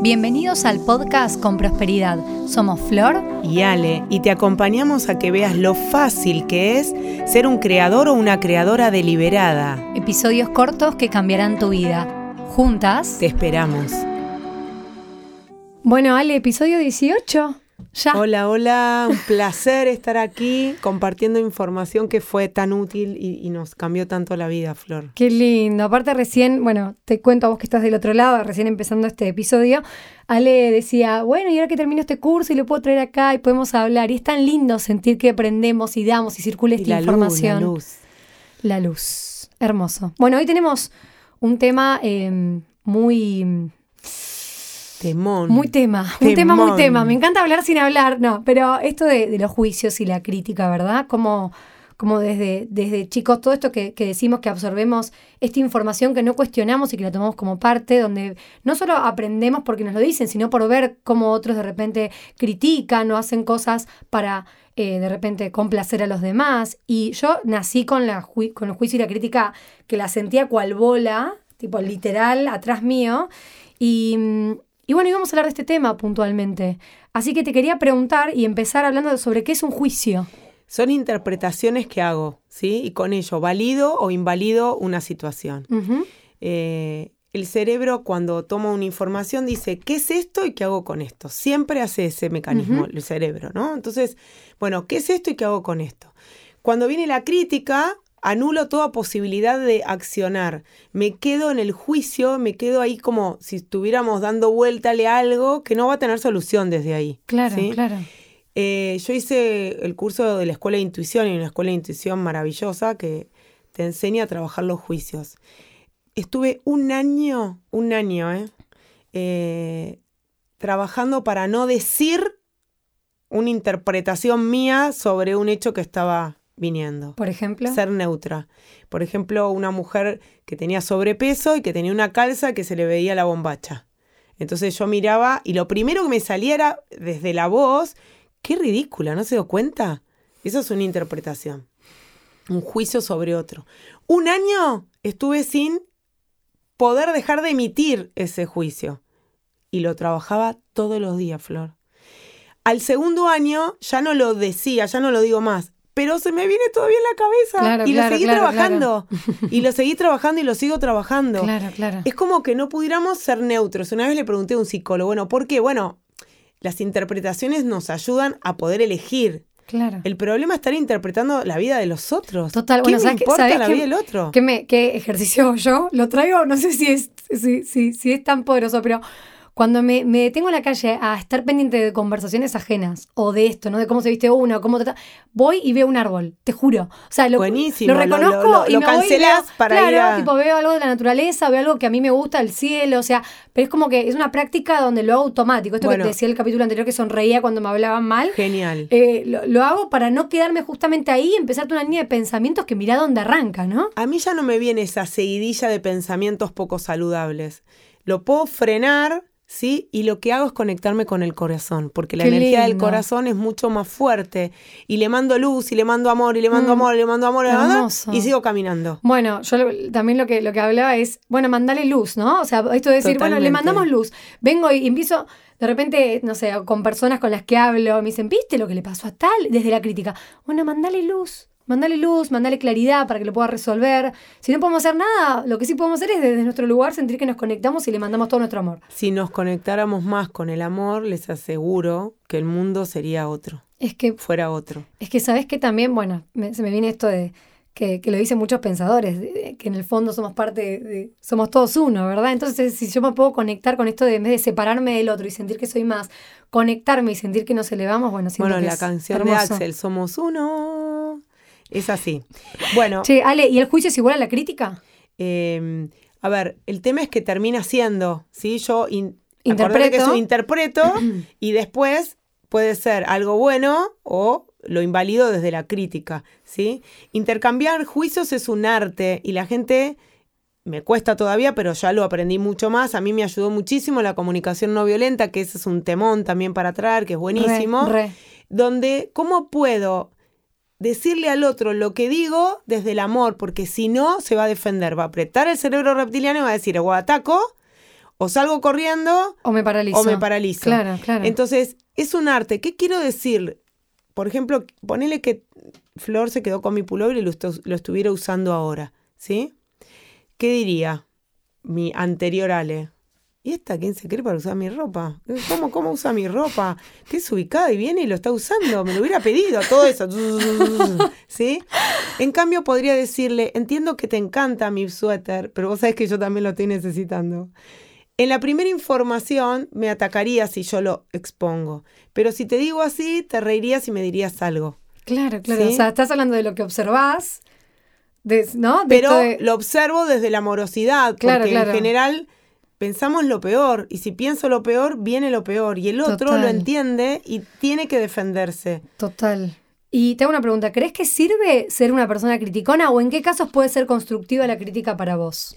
Bienvenidos al podcast Con Prosperidad. Somos Flor y Ale y te acompañamos a que veas lo fácil que es ser un creador o una creadora deliberada. Episodios cortos que cambiarán tu vida. Juntas. Te esperamos. Bueno, Ale, episodio 18. Hola, hola, un placer estar aquí compartiendo información que fue tan útil y, nos cambió tanto la vida, Flor. Qué lindo. Aparte recién, bueno, te cuento a vos que estás del otro lado, recién empezando este episodio, Ale decía, bueno, y ahora que termino este curso y lo puedo traer acá y podemos hablar. Y es tan lindo sentir que aprendemos y damos y circula esta información. la luz. La luz. Hermoso. Bueno, hoy tenemos un tema eh, muy Temón. Muy tema, un tema muy tema. Me encanta hablar sin hablar, no, pero esto de, los juicios y la crítica, ¿verdad? Como, como desde, desde chicos, todo esto que, decimos que absorbemos esta información que no cuestionamos y que la tomamos como parte, donde no solo aprendemos porque nos lo dicen, sino por ver cómo otros de repente critican o hacen cosas para eh, de repente complacer a los demás. Y yo nací con, la con el juicio y la crítica que la sentía cual bola, tipo literal, atrás mío. Y, mm, y bueno, íbamos a hablar de este tema puntualmente. Así que te quería preguntar y empezar hablando sobre qué es un juicio. Son interpretaciones que hago, ¿sí? Y con ello valido o invalido una situación. Eh, el cerebro cuando toma una información dice, ¿qué es esto y qué hago con esto? Siempre hace ese mecanismo el cerebro, ¿no? Entonces, bueno, ¿qué es esto y qué hago con esto? Cuando viene la crítica, anulo toda posibilidad de accionar. Me quedo en el juicio, me quedo ahí como si estuviéramos dando vuéltale a algo que no va a tener solución desde ahí. Claro, claro. Eh, yo hice el curso de la Escuela de Intuición y una Escuela de Intuición maravillosa que te enseña a trabajar los juicios. Estuve un año, un año, ¿eh? eh trabajando para no decir una interpretación mía sobre un hecho que estaba viniendo. Por ejemplo. Ser neutra. Por ejemplo, una mujer que tenía sobrepeso y que tenía una calza que se le veía la bombacha. Entonces yo miraba y lo primero que me salía era desde la voz, qué ridícula, ¿no se dio cuenta? Eso es una interpretación. Un juicio sobre otro. Un año estuve sin poder dejar de emitir ese juicio. Y lo trabajaba todos los días, Flor. Al segundo año ya no lo decía, ya no lo digo más pero se me viene todavía en la cabeza. y lo seguí trabajando. Y lo seguí trabajando y lo sigo trabajando. Claro, claro. Es como que no pudiéramos ser neutros. Una vez le pregunté a un psicólogo, bueno, ¿por qué? Bueno, las interpretaciones nos ayudan a poder elegir. Claro. El problema es estar interpretando la vida de los otros. Total, ¿Qué bueno, me importa la vida del otro? ¿qué, me, ¿Qué ejercicio yo? Lo traigo, no sé si es, si, si, si es tan poderoso, pero cuando me, me, detengo en la calle a estar pendiente de conversaciones ajenas o de esto, ¿no? De cómo se viste uno, cómo te... voy y veo un árbol, te juro. O sea, lo, Buenísimo, lo reconozco y lo me cancelas voy para claro, ir a... tipo veo algo de la naturaleza, veo algo que a mí me gusta, el cielo, o sea, pero es como que es una práctica donde lo hago automático. Esto que te decía el capítulo anterior que sonreía cuando me hablaban mal. Genial. Eh, lo, lo, hago para no quedarme justamente ahí y empezar una línea de pensamientos que mira dónde arranca, ¿no? A mí ya no me viene esa seguidilla de pensamientos poco saludables. Lo puedo frenar ¿sí? Y lo que hago es conectarme con el corazón, porque la energía del corazón es mucho más fuerte. Y le mando luz, y le mando amor, y le mando mm. amor, y le mando amor, y sigo caminando. Bueno, yo también lo que, lo que hablaba es, bueno, mandale luz, ¿no? O sea, esto de decir, bueno, le mandamos luz. Vengo y empiezo, de repente, no sé, con personas con las que hablo, me dicen, ¿viste lo que le pasó a tal? Desde la crítica. Bueno, mandale luz. Mandale luz, mandale claridad para que lo pueda resolver. Si no podemos hacer nada, lo que sí podemos hacer es desde nuestro lugar sentir que nos conectamos y le mandamos todo nuestro amor. Si nos conectáramos más con el amor, les aseguro que el mundo sería otro. Es que fuera otro. Es que sabes que también, bueno, se me viene esto de que, lo dicen muchos pensadores, que en el fondo somos parte de, somos todos uno, ¿verdad? Entonces, si yo me puedo conectar con esto de en vez de separarme del otro y sentir que soy más, conectarme y sentir que nos elevamos, bueno, bueno, que la canción de Axel, somos uno. Es así. Bueno. Che, Ale, ¿y el juicio es igual a la crítica? Em, a ver, el tema es que termina siendo, ¿sí? Yo interpreto. que eso interpreto y después puede ser algo bueno o lo invalido desde la crítica, ¿sí? Intercambiar juicios es un arte y la gente me cuesta todavía, pero ya lo aprendí mucho más. A mí me ayudó muchísimo la comunicación no violenta, que ese es un temón también para traer, que es buenísimo. Donde, ¿cómo puedo decirle al otro lo que digo desde el amor, porque si no, se va a defender, va a apretar el cerebro reptiliano y va a decir, o ataco, O salgo corriendo o me paralizo. O me paralizo. Claro, claro. Entonces, es un arte. ¿Qué quiero decir? Por ejemplo, ponele que Flor se quedó con mi pullover y lo, lo estuviera usando ahora, ¿sí? ¿Qué diría mi anterior Ale? ¿Y esta quién se cree para usar mi ropa? ¿Cómo, cómo usa mi ropa? ¿Qué es ubicada y viene y lo está usando? Me lo hubiera pedido, todo eso. ¿Sí? En cambio, podría decirle, entiendo que te encanta mi suéter, pero vos sabés que yo también lo estoy necesitando. En la primera información me atacaría si yo lo expongo, pero si te digo así, te reirías y me dirías algo. Claro, claro. O sea, estás hablando de lo que observás, ¿no? pero lo observo desde la amorosidad, porque en general pensamos lo peor y si pienso lo peor, viene lo peor y el otro lo entiende y tiene que defenderse. Total. Y te hago una pregunta, ¿crees que sirve ser una persona criticona o en qué casos puede ser constructiva la crítica para vos?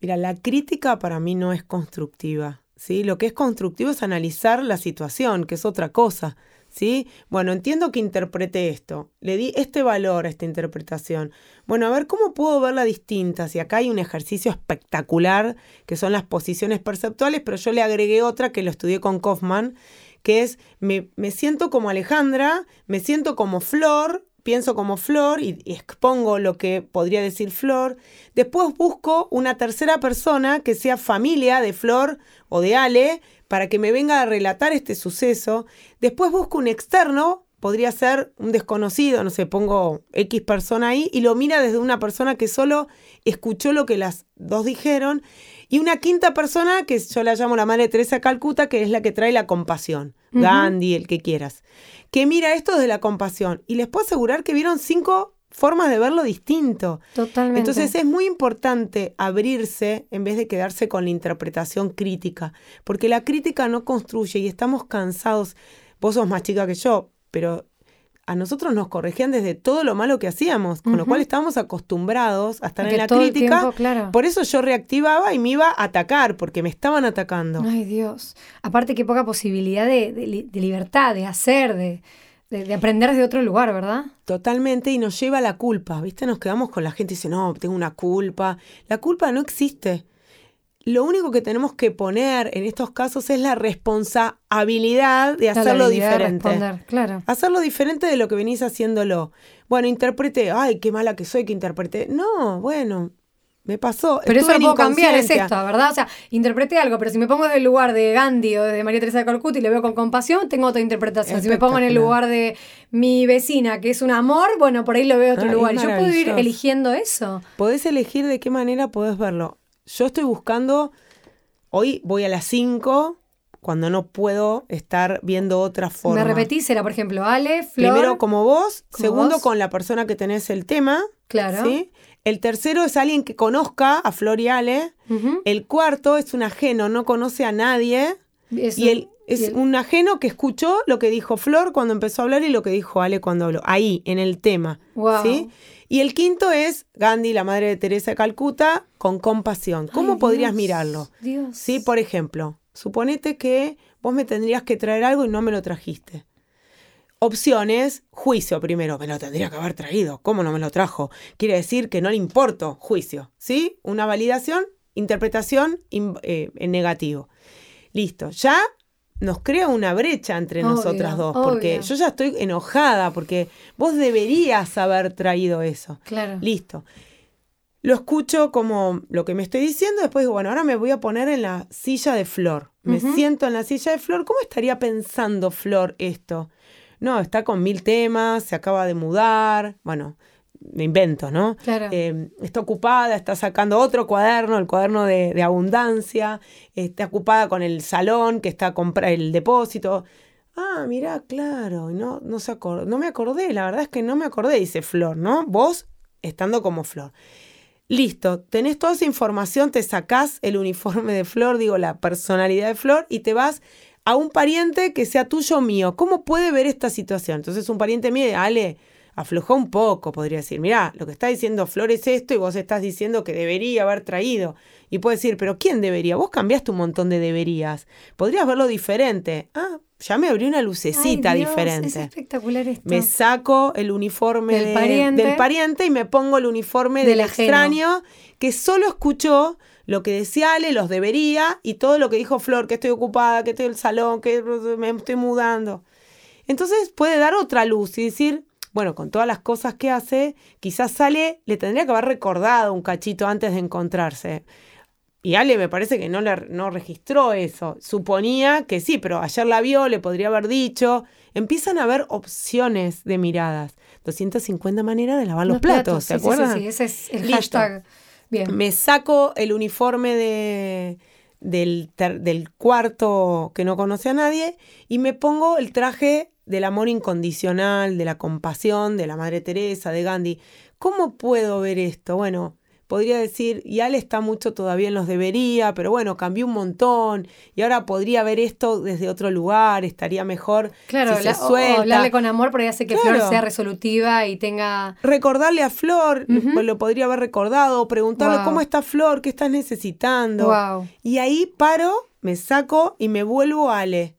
Mira, la crítica para mí no es constructiva, ¿sí? Lo que es constructivo es analizar la situación, que es otra cosa. ¿Sí? Bueno, entiendo que interprete esto, le di este valor a esta interpretación. Bueno, a ver, ¿cómo puedo verla distinta? Si acá hay un ejercicio espectacular, que son las posiciones perceptuales, pero yo le agregué otra que lo estudié con Kaufman, que es, me, me siento como Alejandra, me siento como Flor, pienso como Flor y, expongo lo que podría decir Flor. Después busco una tercera persona que sea familia de Flor o de Ale para que me venga a relatar este suceso. Después busco un externo, podría ser un desconocido, no sé, pongo X persona ahí y lo mira desde una persona que solo escuchó lo que las dos dijeron. Y una quinta persona, que yo la llamo la Madre Teresa Calcuta, que es la que trae la compasión. Gandhi, el que quieras. Que mira esto desde la compasión. Y les puedo asegurar que vieron cinco formas de verlo distinto. Totalmente. Entonces es muy importante abrirse en vez de quedarse con la interpretación crítica, porque la crítica no construye y estamos cansados. Vos sos más chica que yo, pero a nosotros nos corregían desde todo lo malo que hacíamos, con lo cual estábamos acostumbrados a estar en la crítica. Por eso yo reactivaba y me iba a atacar, porque me estaban atacando. Ay Dios. Aparte qué poca posibilidad de, de libertad, de hacer, de, de, aprender desde otro lugar, ¿verdad? Totalmente, y nos lleva a la culpa, ¿viste? Nos quedamos con la gente y dice, no, tengo una culpa. La culpa no existe. Lo único que tenemos que poner en estos casos es la responsabilidad de hacerlo diferente. claro. Hacerlo diferente de lo que venís haciéndolo. Bueno, interprete, ay, qué mala que soy que interprete. No, bueno, me pasó. Pero eso lo puedo cambiar, es esto, ¿verdad? O sea, interpreté algo, pero si me pongo en el lugar de Gandhi o de María Teresa de Calcuta y le veo con compasión, tengo otra interpretación. Si me pongo en el lugar de mi vecina, que es un amor, bueno, por ahí lo veo otro ah, lugar. Yo puedo ir eligiendo eso. Podés elegir de qué manera podés verlo. Yo estoy buscando, hoy voy a las 5 cuando no puedo estar viendo otra forma. Me repetís, era por ejemplo Ale, Flor. Primero como vos, segundo con la persona que tenés el tema. Claro. ¿sí? El tercero es alguien que conozca a Flor y Ale. El cuarto es un ajeno, no conoce a nadie. y él es un ajeno que escuchó lo que dijo Flor cuando empezó a hablar y lo que dijo Ale cuando habló. Ahí, en el tema. ¿sí? Y el quinto es Gandhi, la madre de Teresa de Calcuta, con compasión. ¿Cómo podrías mirarlo? Dios. Sí, por ejemplo, suponete que vos me tendrías que traer algo y no me lo trajiste. Opciones, juicio primero, me lo tendría que haber traído, ¿cómo no me lo trajo? Quiere decir que no le importo, juicio, ¿sí? Una validación, interpretación eh, en negativo. Listo, ya nos crea una brecha entre nosotras dos, porque yo ya estoy enojada, porque vos deberías haber traído eso. Claro. Listo. Lo escucho como lo que me estoy diciendo, después digo, bueno, ahora me voy a poner en la silla de Flor. Me siento en la silla de Flor. ¿Cómo estaría pensando Flor esto? No, está con mil temas, se acaba de mudar, bueno, me invento, ¿no? Claro. Eh, está ocupada, está sacando otro cuaderno, el cuaderno de, abundancia, está ocupada con el salón que está a comprar el depósito. Ah, mira, claro, no, no, se no me acordé, la verdad es que no me acordé, dice Flor, ¿no? Vos estando como Flor. Listo, tenés toda esa información, te sacás el uniforme de Flor, digo, la personalidad de Flor, y te vas a un pariente que sea tuyo o mío. ¿Cómo puede ver esta situación? Entonces un pariente mío, Ale, aflojó un poco, podría decir, mirá, lo que está diciendo Flor es esto y vos estás diciendo que debería haber traído. Y puede decir, pero ¿quién debería? Vos cambiaste un montón de deberías. Podrías verlo diferente. Ah, ya me abrió una lucecita diferente. Es espectacular esto. Me saco el uniforme del, pariente, y me pongo el uniforme del, extraño que solo escuchó lo que decía Ale, los debería, y todo lo que dijo Flor, que estoy ocupada, que estoy en el salón, que me estoy mudando. Entonces puede dar otra luz y decir, bueno, con todas las cosas que hace, quizás Ale le tendría que haber recordado un cachito antes de encontrarse. Y Ale me parece que no, le, no registró eso. Suponía que sí, pero ayer la vio, le podría haber dicho. Empiezan a haber opciones de miradas. 250 maneras de lavar los, platos, ¿se acuerdan? Sí, sí, ese es el hashtag. Bien. Me saco el uniforme de, del, del cuarto que no conoce a nadie y me pongo el traje del amor incondicional, de la compasión, de la Madre Teresa, de Gandhi. ¿Cómo puedo ver esto? Bueno, podría decir, y Ale está mucho todavía en los debería, pero bueno, cambió un montón y ahora podría ver esto desde otro lugar, estaría mejor claro, si se suelta. O, hablarle con amor porque hace que Flor sea resolutiva y tenga... Recordarle a Flor, lo podría haber recordado, preguntarle cómo está Flor, qué estás necesitando. Y ahí paro, me saco y me vuelvo a Ale.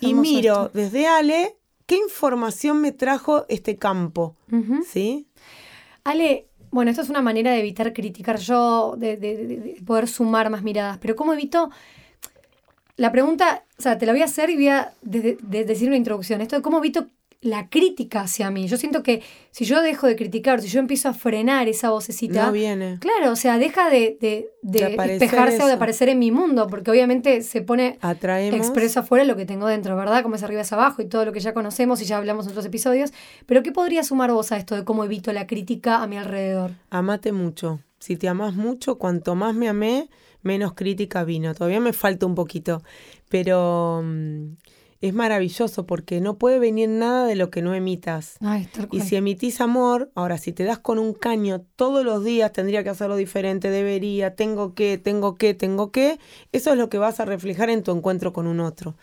y miro desde Ale qué información me trajo este campo. ¿Sí? Ale, bueno, esto es una manera de evitar criticar yo, de, poder sumar más miradas, pero ¿cómo evito? La pregunta, o sea, te la voy a hacer y voy a decir una introducción. Esto de cómo evito la crítica hacia mí. Yo siento que si yo dejo de criticar, si yo empiezo a frenar esa vocecita. No viene. Claro, o sea, deja de, de, despejarse o de aparecer en mi mundo, porque obviamente se pone Atraemos. expreso afuera lo que tengo dentro, ¿verdad? Como es arriba es abajo y todo lo que ya conocemos y ya hablamos en otros episodios. Pero ¿qué podría sumar vos a esto de cómo evito la crítica a mi alrededor? Amate mucho. Si te amas mucho, cuanto más me amé, menos crítica vino. Todavía me falta un poquito. Pero. Mm, es maravilloso porque no puede venir nada de lo que no emitas. y si emitís amor, ahora si te das con un caño todos los días, tendría que hacerlo diferente, debería, tengo que, tengo que, tengo que, eso es lo que vas a reflejar en tu encuentro con un otro.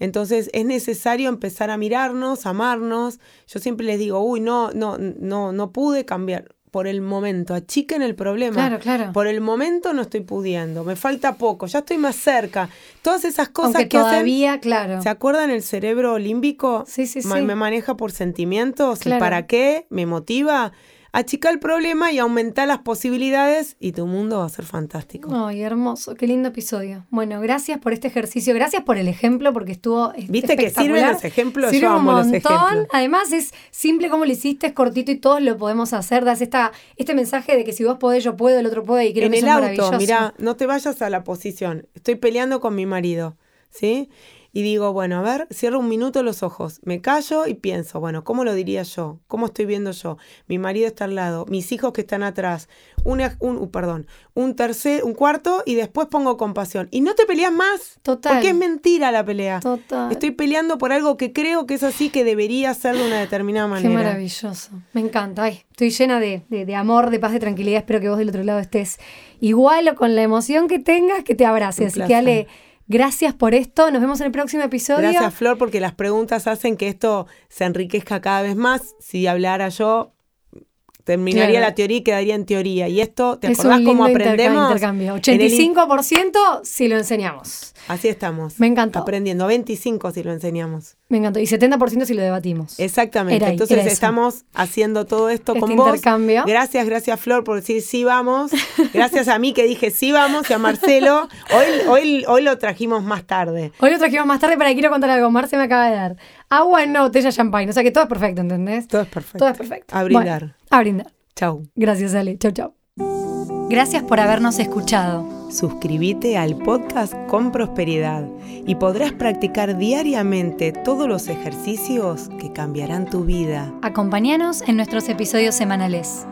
Entonces es necesario empezar a mirarnos, amarnos. Yo siempre les digo, uy, no, no, no, no pude cambiar por el momento, achiquen el problema. Claro, claro. Por el momento no estoy pudiendo, me falta poco, ya estoy más cerca. Todas esas cosas que todavía, claro. ¿Se acuerdan el cerebro límbico? Sí, sí, sí. Me maneja por sentimientos, para qué, me motiva achica el problema y aumenta las posibilidades y tu mundo va a ser fantástico. Ay, hermoso, qué lindo episodio. Bueno, gracias por este ejercicio, gracias por el ejemplo porque estuvo Viste que sirven los ejemplos, Sirve yo amo un los ejemplos. Además es simple como lo hiciste, es cortito y todos lo podemos hacer. Das esta, este mensaje de que si vos podés, yo puedo, el otro puede y creo en que el auto, mira, no te vayas a la posición. Estoy peleando con mi marido, ¿sí? Y digo, bueno, a ver, cierro un minuto los ojos, me callo y pienso, bueno, ¿cómo lo diría yo? ¿Cómo estoy viendo yo? Mi marido está al lado, mis hijos que están atrás, un, un uh, perdón, un tercer, un cuarto y después pongo compasión. Y no te peleas más. Total. Porque es mentira la pelea. Total. Estoy peleando por algo que creo que es así, que debería ser de una determinada manera. Qué maravilloso. Me encanta. Ay, estoy llena de, de amor, de paz, de tranquilidad. Espero que vos del otro lado estés igual o con la emoción que tengas, que te abrace. Así que Ale Gracias por esto. Nos vemos en el próximo episodio. Gracias, Flor, porque las preguntas hacen que esto se enriquezca cada vez más. Si hablara yo, terminaría la teoría y quedaría en teoría. Y esto, ¿te acordás cómo aprendemos? Intercambio. 85% si lo enseñamos. Así estamos. Me encanta. Aprendiendo. 25 si lo enseñamos. Me encantó. Y 70% si lo debatimos. Exactamente. Entonces estamos haciendo todo esto este con intercambio. vos. Gracias, gracias Flor por decir sí vamos. Gracias a mí que dije sí vamos y a Marcelo. Hoy, hoy, hoy lo trajimos más tarde. Hoy lo trajimos más tarde para que quiero contar algo. Marce me acaba de dar agua en una botella de champagne. O sea que todo es perfecto, ¿entendés? Todo es perfecto. Todo es perfecto. A brindar. a brindar. Chau. Gracias, Ale. Chau, chau. Gracias por habernos escuchado. Suscríbete al podcast con prosperidad y podrás practicar diariamente todos los ejercicios que cambiarán tu vida. Acompáñanos en nuestros episodios semanales.